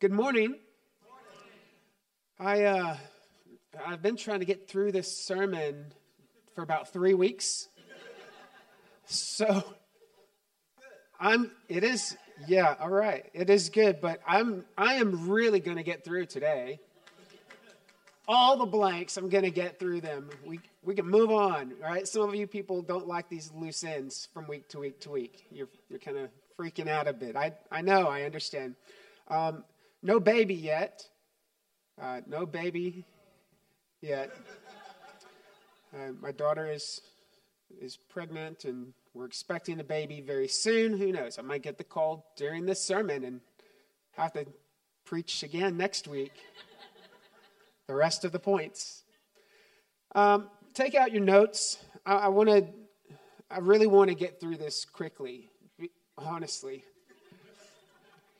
Good morning. I uh, I've been trying to get through this sermon for about three weeks, so I'm. It is yeah. All right. It is good, but I'm. I am really going to get through today. All the blanks, I'm going to get through them. We we can move on. Right. Some of you people don't like these loose ends from week to week to week. You're you're kind of freaking out a bit. I I know. I understand. Um, no baby yet. Uh, no baby yet. Uh, my daughter is is pregnant, and we're expecting a baby very soon. Who knows? I might get the call during this sermon and have to preach again next week. the rest of the points. Um, take out your notes. I, I want to. I really want to get through this quickly, honestly,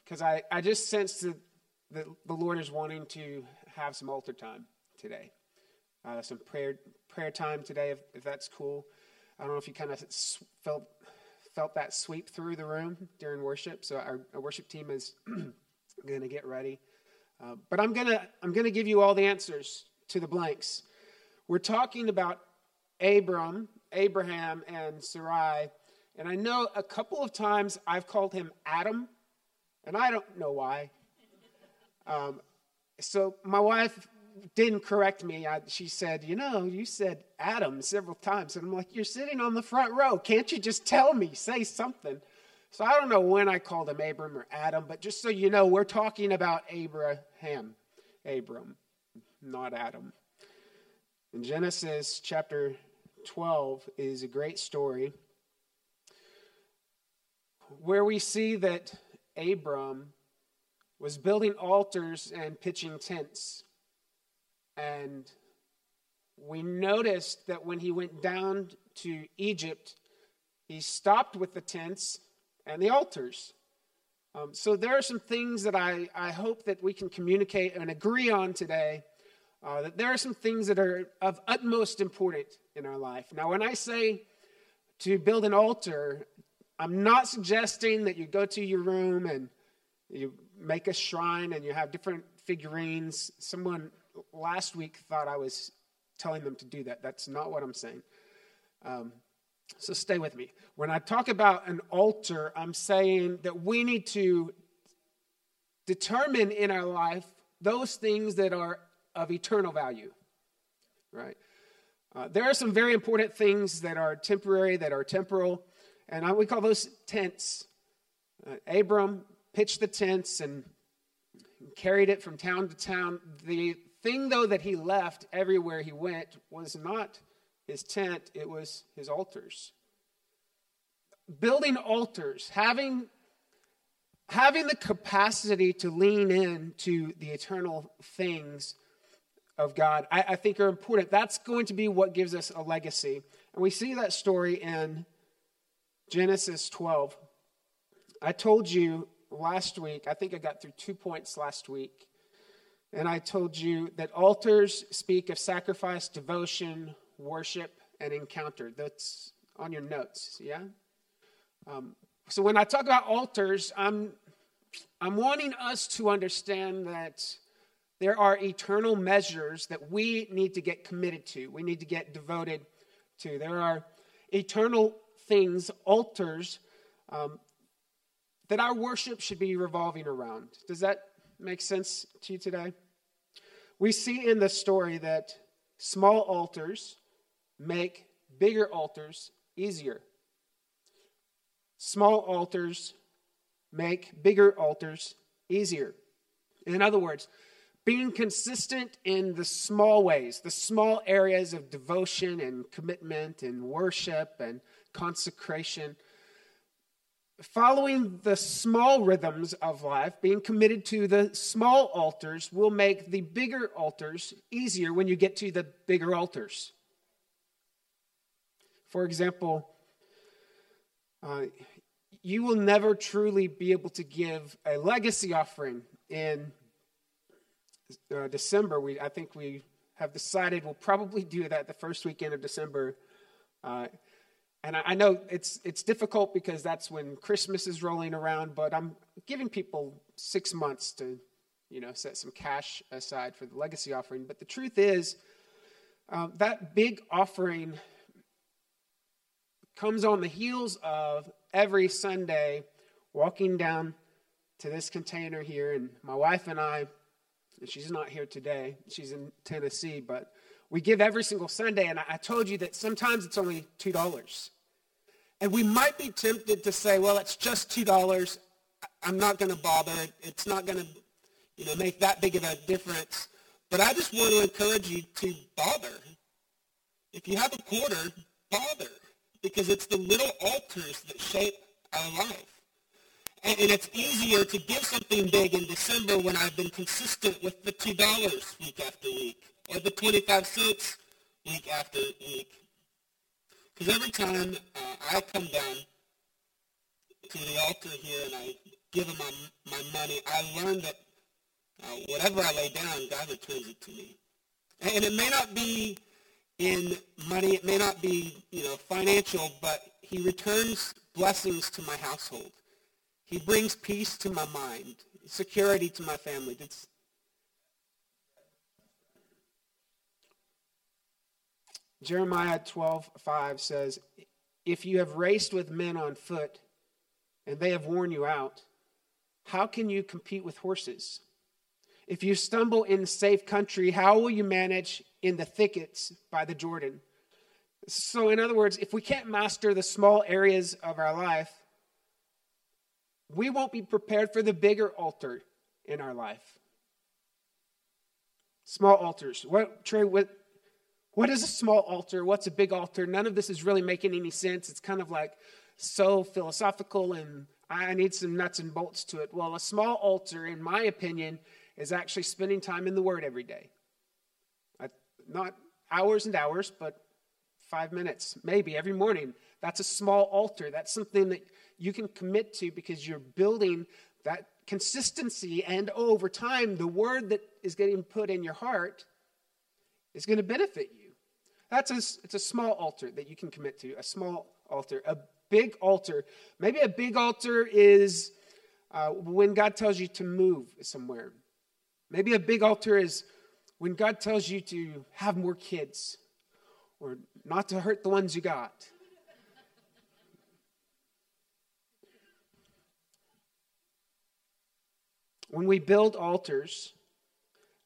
because I, I just sense that the, the Lord is wanting to have some altar time today, uh, some prayer prayer time today, if, if that's cool. I don't know if you kind of felt felt that sweep through the room during worship. So our, our worship team is going to get ready, uh, but I'm gonna I'm gonna give you all the answers to the blanks. We're talking about Abram, Abraham, and Sarai, and I know a couple of times I've called him Adam, and I don't know why. Um, so my wife didn't correct me. I, she said, You know, you said Adam several times. And I'm like, You're sitting on the front row. Can't you just tell me? Say something. So I don't know when I called him Abram or Adam, but just so you know, we're talking about Abraham, Abram, not Adam. In Genesis chapter 12 is a great story where we see that Abram was building altars and pitching tents. And we noticed that when he went down to Egypt, he stopped with the tents and the altars. Um, so there are some things that I, I hope that we can communicate and agree on today. Uh, that there are some things that are of utmost importance in our life. Now, when I say to build an altar, I'm not suggesting that you go to your room and you make a shrine and you have different figurines. Someone last week thought I was telling them to do that. That's not what I'm saying. Um, so stay with me. When I talk about an altar, I'm saying that we need to determine in our life those things that are of eternal value, right? Uh, there are some very important things that are temporary, that are temporal, and I, we call those tents. Uh, Abram pitched the tents and carried it from town to town. The thing, though, that he left everywhere he went was not his tent, it was his altars. Building altars, having, having the capacity to lean in to the eternal things of God, I, I think are important. That's going to be what gives us a legacy. And we see that story in Genesis 12. I told you last week, I think I got through two points last week, and I told you that altars speak of sacrifice, devotion, worship, and encounter. That's on your notes, yeah? Um, so when I talk about altars, I'm, I'm wanting us to understand that there are eternal measures that we need to get committed to, we need to get devoted to. There are eternal things, altars, um, that our worship should be revolving around. Does that make sense to you today? We see in the story that small altars make bigger altars easier. Small altars make bigger altars easier. In other words, being consistent in the small ways, the small areas of devotion and commitment and worship and consecration following the small rhythms of life, being committed to the small altars, will make the bigger altars easier when you get to the bigger altars. For example, uh, you will never truly be able to give a legacy offering in uh, December. We, I think we have decided we'll probably do that the first weekend of December. Uh, and I, know it's, it's difficult because that's when Christmas is rolling around, but I'm giving people six months to you know, set some cash aside for the legacy offering. But the truth is, um, that big offering comes on the heels of every Sunday walking down to this container here, and my wife and I, and she's not here today, she's in Tennessee, but we give every single Sunday, and I told you that sometimes it's only $2. And we might be tempted to say, well, it's just $2. I'm not going to bother. It's not going to you know, make that big of a difference. But I just want to encourage you to bother. If you have a quarter, bother. Because it's the little altars that shape our life. And, and it's easier to give something big in December when I've been consistent with the $2 week after week the 25 cents week after week. Because every time uh, I come down to the altar here and I give him my, my money, I learn that uh, whatever I lay down, God returns it to me. And it may not be in money, it may not be, you know, financial, but he returns blessings to my household. He brings peace to my mind, security to my family. It's, Jeremiah 12:5 says, "If you have raced with men on foot and they have worn you out, how can you compete with horses? If you stumble in safe country, how will you manage in the thickets by the Jordan?" So in other words, if we can't master the small areas of our life, we won't be prepared for the bigger altar in our life. Small altars. What Trey what what is a small altar? What's a big altar? None of this is really making any sense. It's kind of like so philosophical and I need some nuts and bolts to it. Well, a small altar, in my opinion, is actually spending time in the Word every day. Not hours and hours, but five minutes, maybe every morning. That's a small altar. That's something that you can commit to because you're building that consistency. And over time, the Word that is getting put in your heart is going to benefit you. That's a, it's a small altar that you can commit to, a small altar. A big altar, maybe a big altar is uh, when God tells you to move somewhere. Maybe a big altar is when God tells you to have more kids or not to hurt the ones you got. When we build altars,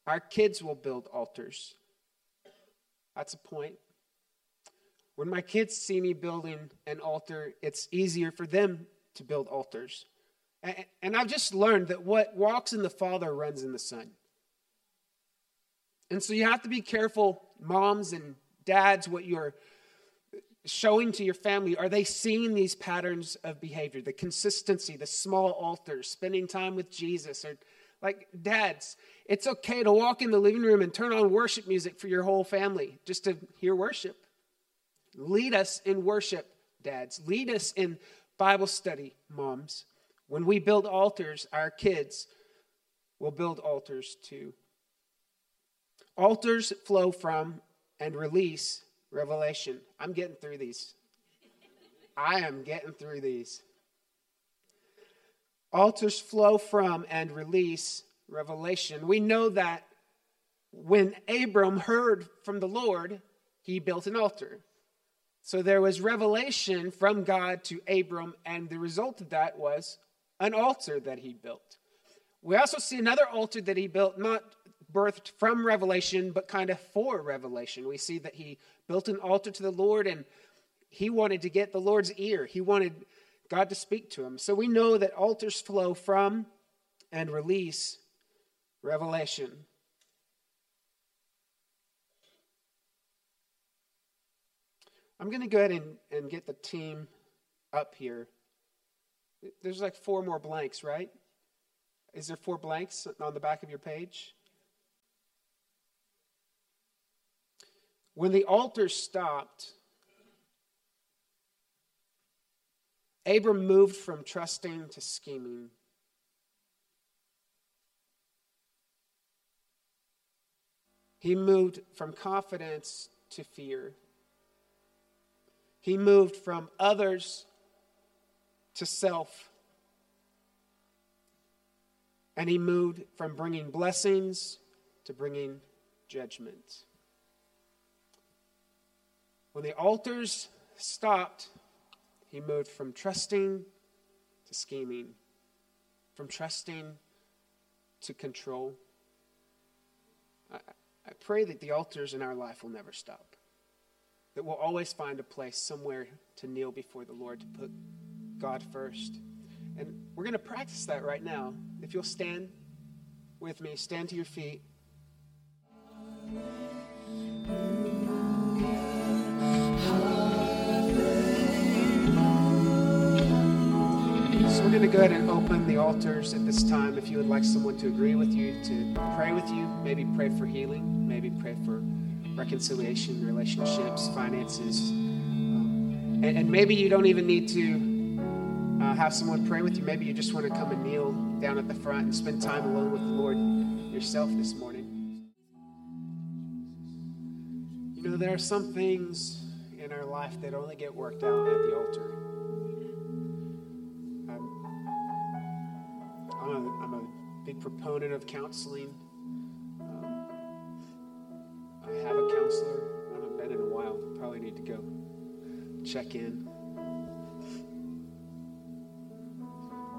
our kids will build altars. That's a point. When my kids see me building an altar, it's easier for them to build altars. And I've just learned that what walks in the Father runs in the Son. And so you have to be careful, moms and dads, what you're showing to your family. Are they seeing these patterns of behavior, the consistency, the small altars, spending time with Jesus, or like, dads, it's okay to walk in the living room and turn on worship music for your whole family just to hear worship. Lead us in worship, dads. Lead us in Bible study, moms. When we build altars, our kids will build altars too. Altars flow from and release revelation. I'm getting through these. I am getting through these. Altars flow from and release revelation. We know that when Abram heard from the Lord, he built an altar. So there was revelation from God to Abram, and the result of that was an altar that he built. We also see another altar that he built, not birthed from revelation, but kind of for revelation. We see that he built an altar to the Lord, and he wanted to get the Lord's ear. He wanted God to speak to him. So we know that altars flow from and release revelation. I'm going to go ahead and, and get the team up here. There's like four more blanks, right? Is there four blanks on the back of your page? When the altar stopped, Abram moved from trusting to scheming. He moved from confidence to fear. He moved from others to self. And he moved from bringing blessings to bringing judgment. When the altars stopped, he moved from trusting to scheming, from trusting to control. I, I pray that the altars in our life will never stop, that we'll always find a place somewhere to kneel before the Lord, to put God first. And we're going to practice that right now. If you'll stand with me, stand to your feet. So we're going to go ahead and open the altars at this time. If you would like someone to agree with you, to pray with you, maybe pray for healing, maybe pray for reconciliation, relationships, finances. Um, and, and, maybe you don't even need to uh, have someone pray with you. Maybe you just want to come and kneel down at the front and spend time alone with the Lord yourself this morning. You know, there are some things in our life that only get worked out at the altar. Big proponent of counseling. Um, I have a counselor. I haven't been in a while. Probably need to go check in.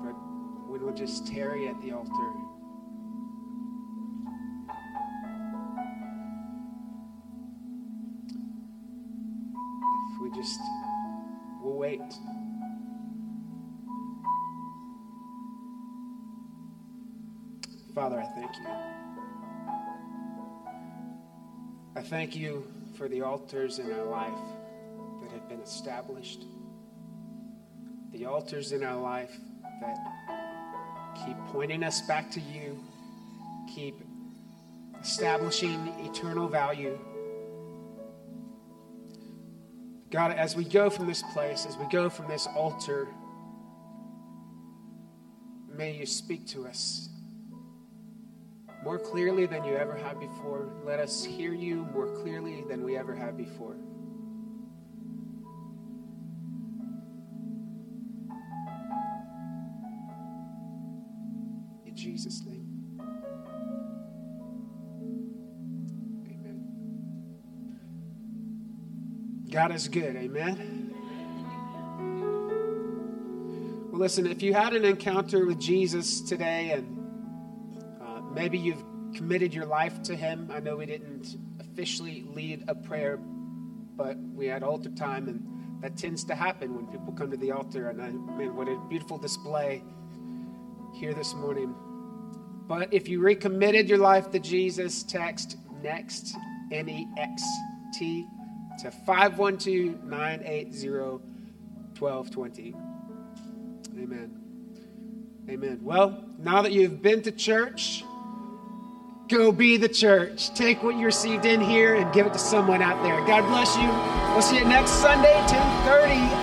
But we will just tarry at the altar. Father, I thank you. I thank you for the altars in our life that have been established, the altars in our life that keep pointing us back to you, keep establishing eternal value. God, as we go from this place, as we go from this altar, may you speak to us more clearly than you ever have before. Let us hear you more clearly than we ever have before. In Jesus' name. Amen. God is good. Amen. Well, listen, if you had an encounter with Jesus today and Maybe you've committed your life to Him. I know we didn't officially lead a prayer, but we had altar time, and that tends to happen when people come to the altar. And I mean, what a beautiful display here this morning. But if you recommitted your life to Jesus, text NEXT, N E X T, to 512 980 1220. Amen. Amen. Well, now that you've been to church, Go be the church. Take what you received in here and give it to someone out there. God bless you. We'll see you next Sunday, 10:30 a.m.